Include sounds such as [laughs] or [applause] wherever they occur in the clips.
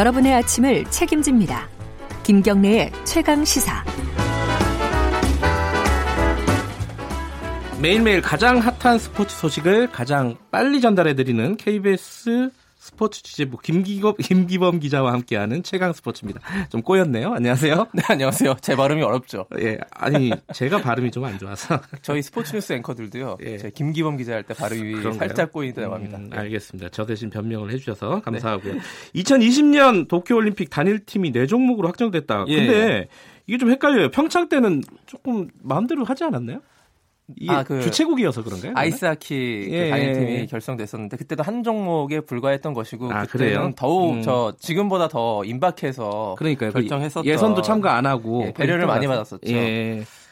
여러분의 아침을 책임집니다. 김경래의 최강 시사. 매일매일 가장 핫한 스포츠 소식을 가장 빨리 전달해드리는 KBS 스포츠 취재부 김기범, 김기범 기자와 함께하는 최강 스포츠입니다. 좀 꼬였네요. 안녕하세요. [laughs] 네, 안녕하세요. 제 발음이 어렵죠. 예, 아니 제가 발음이 좀 안 좋아서. [laughs] 저희 스포츠 뉴스 앵커들도요. 예. 제 김기범 기자 할 때 발음이 그런가요? 살짝 꼬인다고 합니다. 음, 알겠습니다. 저 대신 변명을 해주셔서 감사하고요. 네. 2020년 도쿄올림픽 단일팀이 네 종목으로 확정됐다. 예. 근데 예. 이게 좀 헷갈려요. 평창 때는 조금 마음대로 하지 않았나요? 아, 그 주최국이어서 그런가요? 아이스하키 그 예. 그 단일팀이 결성됐었는데 그때도 한 종목에 불과했던 것이고 아, 그때는 더욱 음. 저 지금보다 더 임박해서 그러니까요. 그 결정했었던 예선도 참가 안 하고 예, 배려를 많이 받았었죠.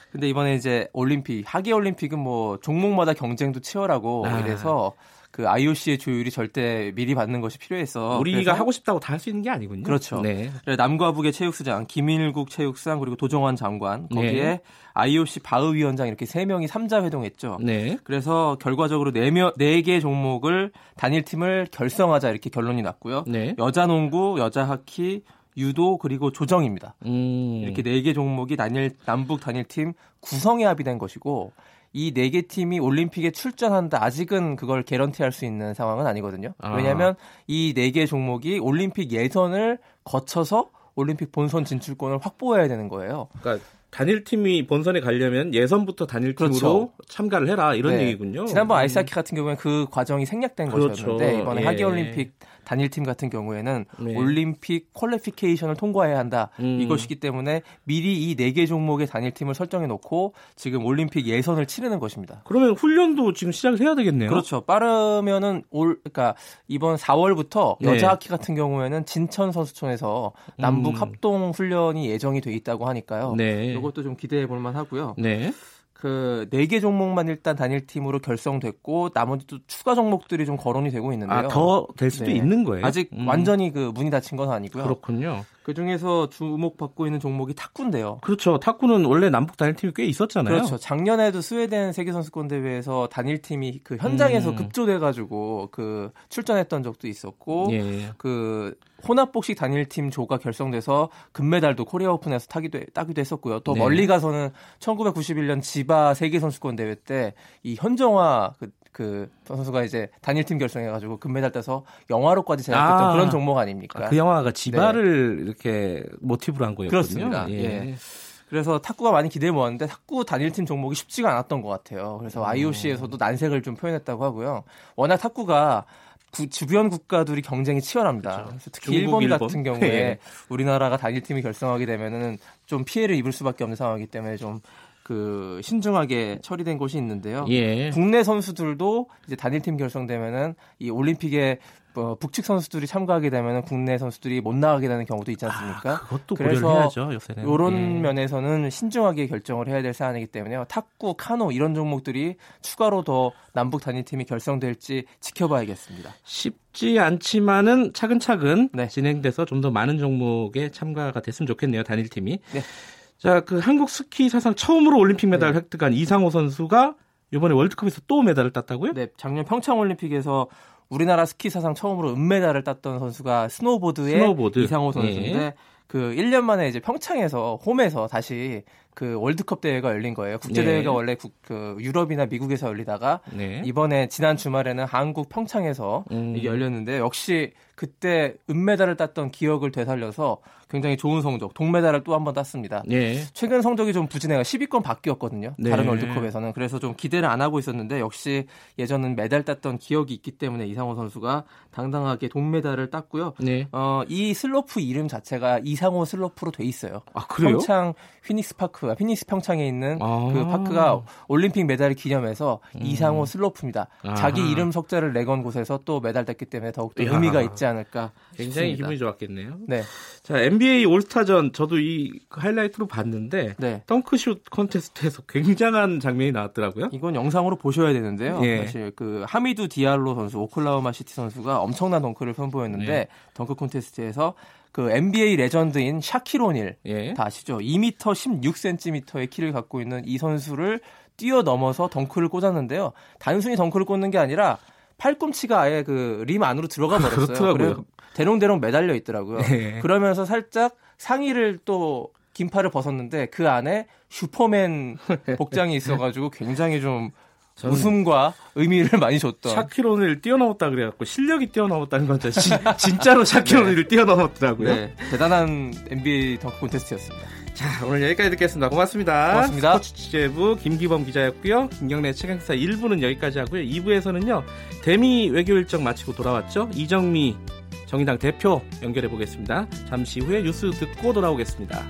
예. 근데 이번에 이제 올림픽 하계 올림픽은 뭐 종목마다 경쟁도 치열하고 아. 이래서 그 IOC의 조율이 절대 미리 받는 것이 필요해서 우리가 하고 싶다고 다 할 수 있는 게 아니군요. 그렇죠. 네. 남과 북의 체육수장 김일국 체육수장 그리고 도정환 장관 거기에 네. IOC 바흐 위원장 이렇게 세 명이 삼자 회동했죠. 네. 그래서 결과적으로 네명네개 종목을 단일 팀을 결성하자 이렇게 결론이 났고요. 네. 여자 농구, 여자 하키, 유도 그리고 조정입니다. 음. 이렇게 네 개 종목이 단일 남북 단일팀 구성에 합의된 것이고 이 네 개 팀이 올림픽에 출전한다 아직은 그걸 개런티할 수 있는 상황은 아니거든요. 아. 왜냐하면 이 네 개 종목이 올림픽 예선을 거쳐서 올림픽 본선 진출권을 확보해야 되는 거예요. 그러니까 단일팀이 본선에 가려면 예선부터 단일팀으로 그렇죠. 참가를 해라 이런 네. 얘기군요. 지난번 아이스하키 같은 경우에는 그 과정이 생략된 그렇죠. 것이었는데 이번에 예. 하계올림픽 단일팀 같은 경우에는 네. 올림픽 퀄리피케이션을 통과해야 한다 음. 이것이기 때문에 미리 이 네 개 종목의 단일팀을 설정해 놓고 지금 올림픽 예선을 치르는 것입니다. 그러면 훈련도 지금 시작을 해야 되겠네요. 그렇죠. 빠르면은 올 그러니까 이번 4월부터 네. 여자 하키 같은 경우에는 진천 선수촌에서 남북 음. 합동 훈련이 예정이 돼 있다고 하니까요. 네. 이것도 좀 기대해 볼 만하고요. 네. 그네개 종목만 일단 단일 팀으로 결성됐고 나머지 또 추가 종목들이 좀 거론이 되고 있는데요. 아, 더 될 수도 네. 있는 거예요? 아직 음. 완전히 그 문이 닫힌 건 아니고요. 그렇군요. 그 중에서 주목받고 있는 종목이 탁구인데요. 그렇죠. 탁구는 원래 남북 단일팀이 꽤 있었잖아요. 그렇죠. 작년에도 스웨덴 세계선수권 대회에서 단일팀이 그 현장에서 음. 급조돼가지고 그 출전했던 적도 있었고 예. 그 혼합복식 단일팀 조가 결성돼서 금메달도 코리아 오픈에서 타기도 따기도 했었고요. 또 네. 멀리 가서는 1991년 지바 세계 선수권 대회 때 이 현정화 그, 그 선수가 이제 단일팀 결성해가지고 금메달 따서 영화로까지 제작했던 아, 그런 종목 아닙니까? 아, 그 영화가 지바를 네. 이렇게 모티브로 한 거였거든요. 그렇습니다. 예. 예. 그래서 탁구가 많이 기대해 모았는데 탁구 단일팀 종목이 쉽지가 않았던 것 같아요. 그래서 IOC에서도 난색을 좀 표현했다고 하고요. 워낙 탁구가 구, 주변 국가들이 경쟁이 치열합니다. 그렇죠. 특히 일본, 일본, 같은 경우에 네. [laughs] 우리나라가 단일팀이 결성하게 되면은 좀 피해를 입을 수밖에 없는 상황이기 때문에 좀 그 신중하게 처리된 곳이 있는데요. 예. 국내 선수들도 이제 단일팀 결성되면은 이 올림픽에 어, 북측 선수들이 참가하게 되면 국내 선수들이 못 나가게 되는 경우도 있지 않습니까? 아, 그것도 그래서. 이런 예. 면에서는 신중하게 결정을 해야 될 사안이기 때문에요. 탁구, 카노 이런 종목들이 추가로 더 남북 단일팀이 결성될지 지켜봐야겠습니다. 쉽지 않지만은 차근차근 네. 진행돼서 좀 더 많은 종목에 참가가 됐으면 좋겠네요, 단일팀이. 네. 자, 그 한국 스키 사상 처음으로 올림픽 메달 네. 획득한 이상호 선수가 이번에 월드컵에서 또 메달을 땄다고요? 네, 작년 평창 올림픽에서 우리나라 스키 사상 처음으로 은메달을 땄던 선수가 스노보드의 스노보드. 이상호 선수인데 예. 그 1년 만에 이제 평창에서 홈에서 다시 그 월드컵 대회가 열린 거예요. 국제 대회가 네. 원래 국, 그 유럽이나 미국에서 열리다가 네. 이번에 지난 주말에는 한국 평창에서 음. 이게 열렸는데 역시 그때 은메달을 땄던 기억을 되살려서 굉장히 좋은 성적, 동메달을 또 한 번 땄습니다. 네. 최근 성적이 좀 부진해가 10위권 밖이었거든요. 네. 다른 월드컵에서는 그래서 좀 기대를 안 하고 있었는데 역시 예전 은메달 땄던 기억이 있기 때문에 이상호 선수가 당당하게 동메달을 땄고요. 네. 어, 이 슬로프 이름 자체가 이상호 슬로프로 돼 있어요. 아, 그래요? 평창 휘닉스 파크 가 휘닉스 평창에 있는 아. 그 파크가 올림픽 메달을 기념해서 음. 이상호 슬로프입니다. 아하. 자기 이름 석자를 내건 곳에서 또 메달 땄기 때문에 더욱더 야. 의미가 있지 않을까 굉장히 싶습니다. 기분이 좋았겠네요. 네. 자, NBA 올스타전 저도 이 하이라이트로 봤는데 네. 덩크슛 콘테스트에서 굉장한 장면이 나왔더라고요. 이건 영상으로 보셔야 되는데요. 예. 사실 그 하미두 디알로 선수 오클라호마 시티 선수가 엄청난 덩크를 선보였는데 네. 덩크 콘테스트에서 그 NBA 레전드인 샤킬 오닐 예. 다 아시죠? 2m 16cm의 키를 갖고 있는 이 선수를 뛰어넘어서 덩크를 꽂았는데요. 단순히 덩크를 꽂는 게 아니라 팔꿈치가 아예 그 림 안으로 들어가 버렸어요. 그래 대롱대롱 매달려 있더라고요. 네. 그러면서 살짝 상의를 또 긴팔을 벗었는데 그 안에 슈퍼맨 [laughs] 복장이 있어가지고 굉장히 좀 웃음과 의미를 [laughs] 많이 줬던. 샤킬 오닐을 뛰어넘었다 그래갖고 실력이 뛰어넘었다는 건죠. 진짜로 샤키로니를 네. 뛰어넘었더라고요. 네, 대단한 NBA 덩크 콘테스트였습니다. 자, 오늘 여기까지 듣겠습니다. 고맙습니다. 고맙습니다. 스포츠 취재부 김기범 기자였고요. 김경래 최강사 1부는 여기까지 하고요. 2부에서는요. 대미 외교 일정 마치고 돌아왔죠. 이정미 정의당 대표 연결해 보겠습니다. 잠시 후에 뉴스 듣고 돌아오겠습니다.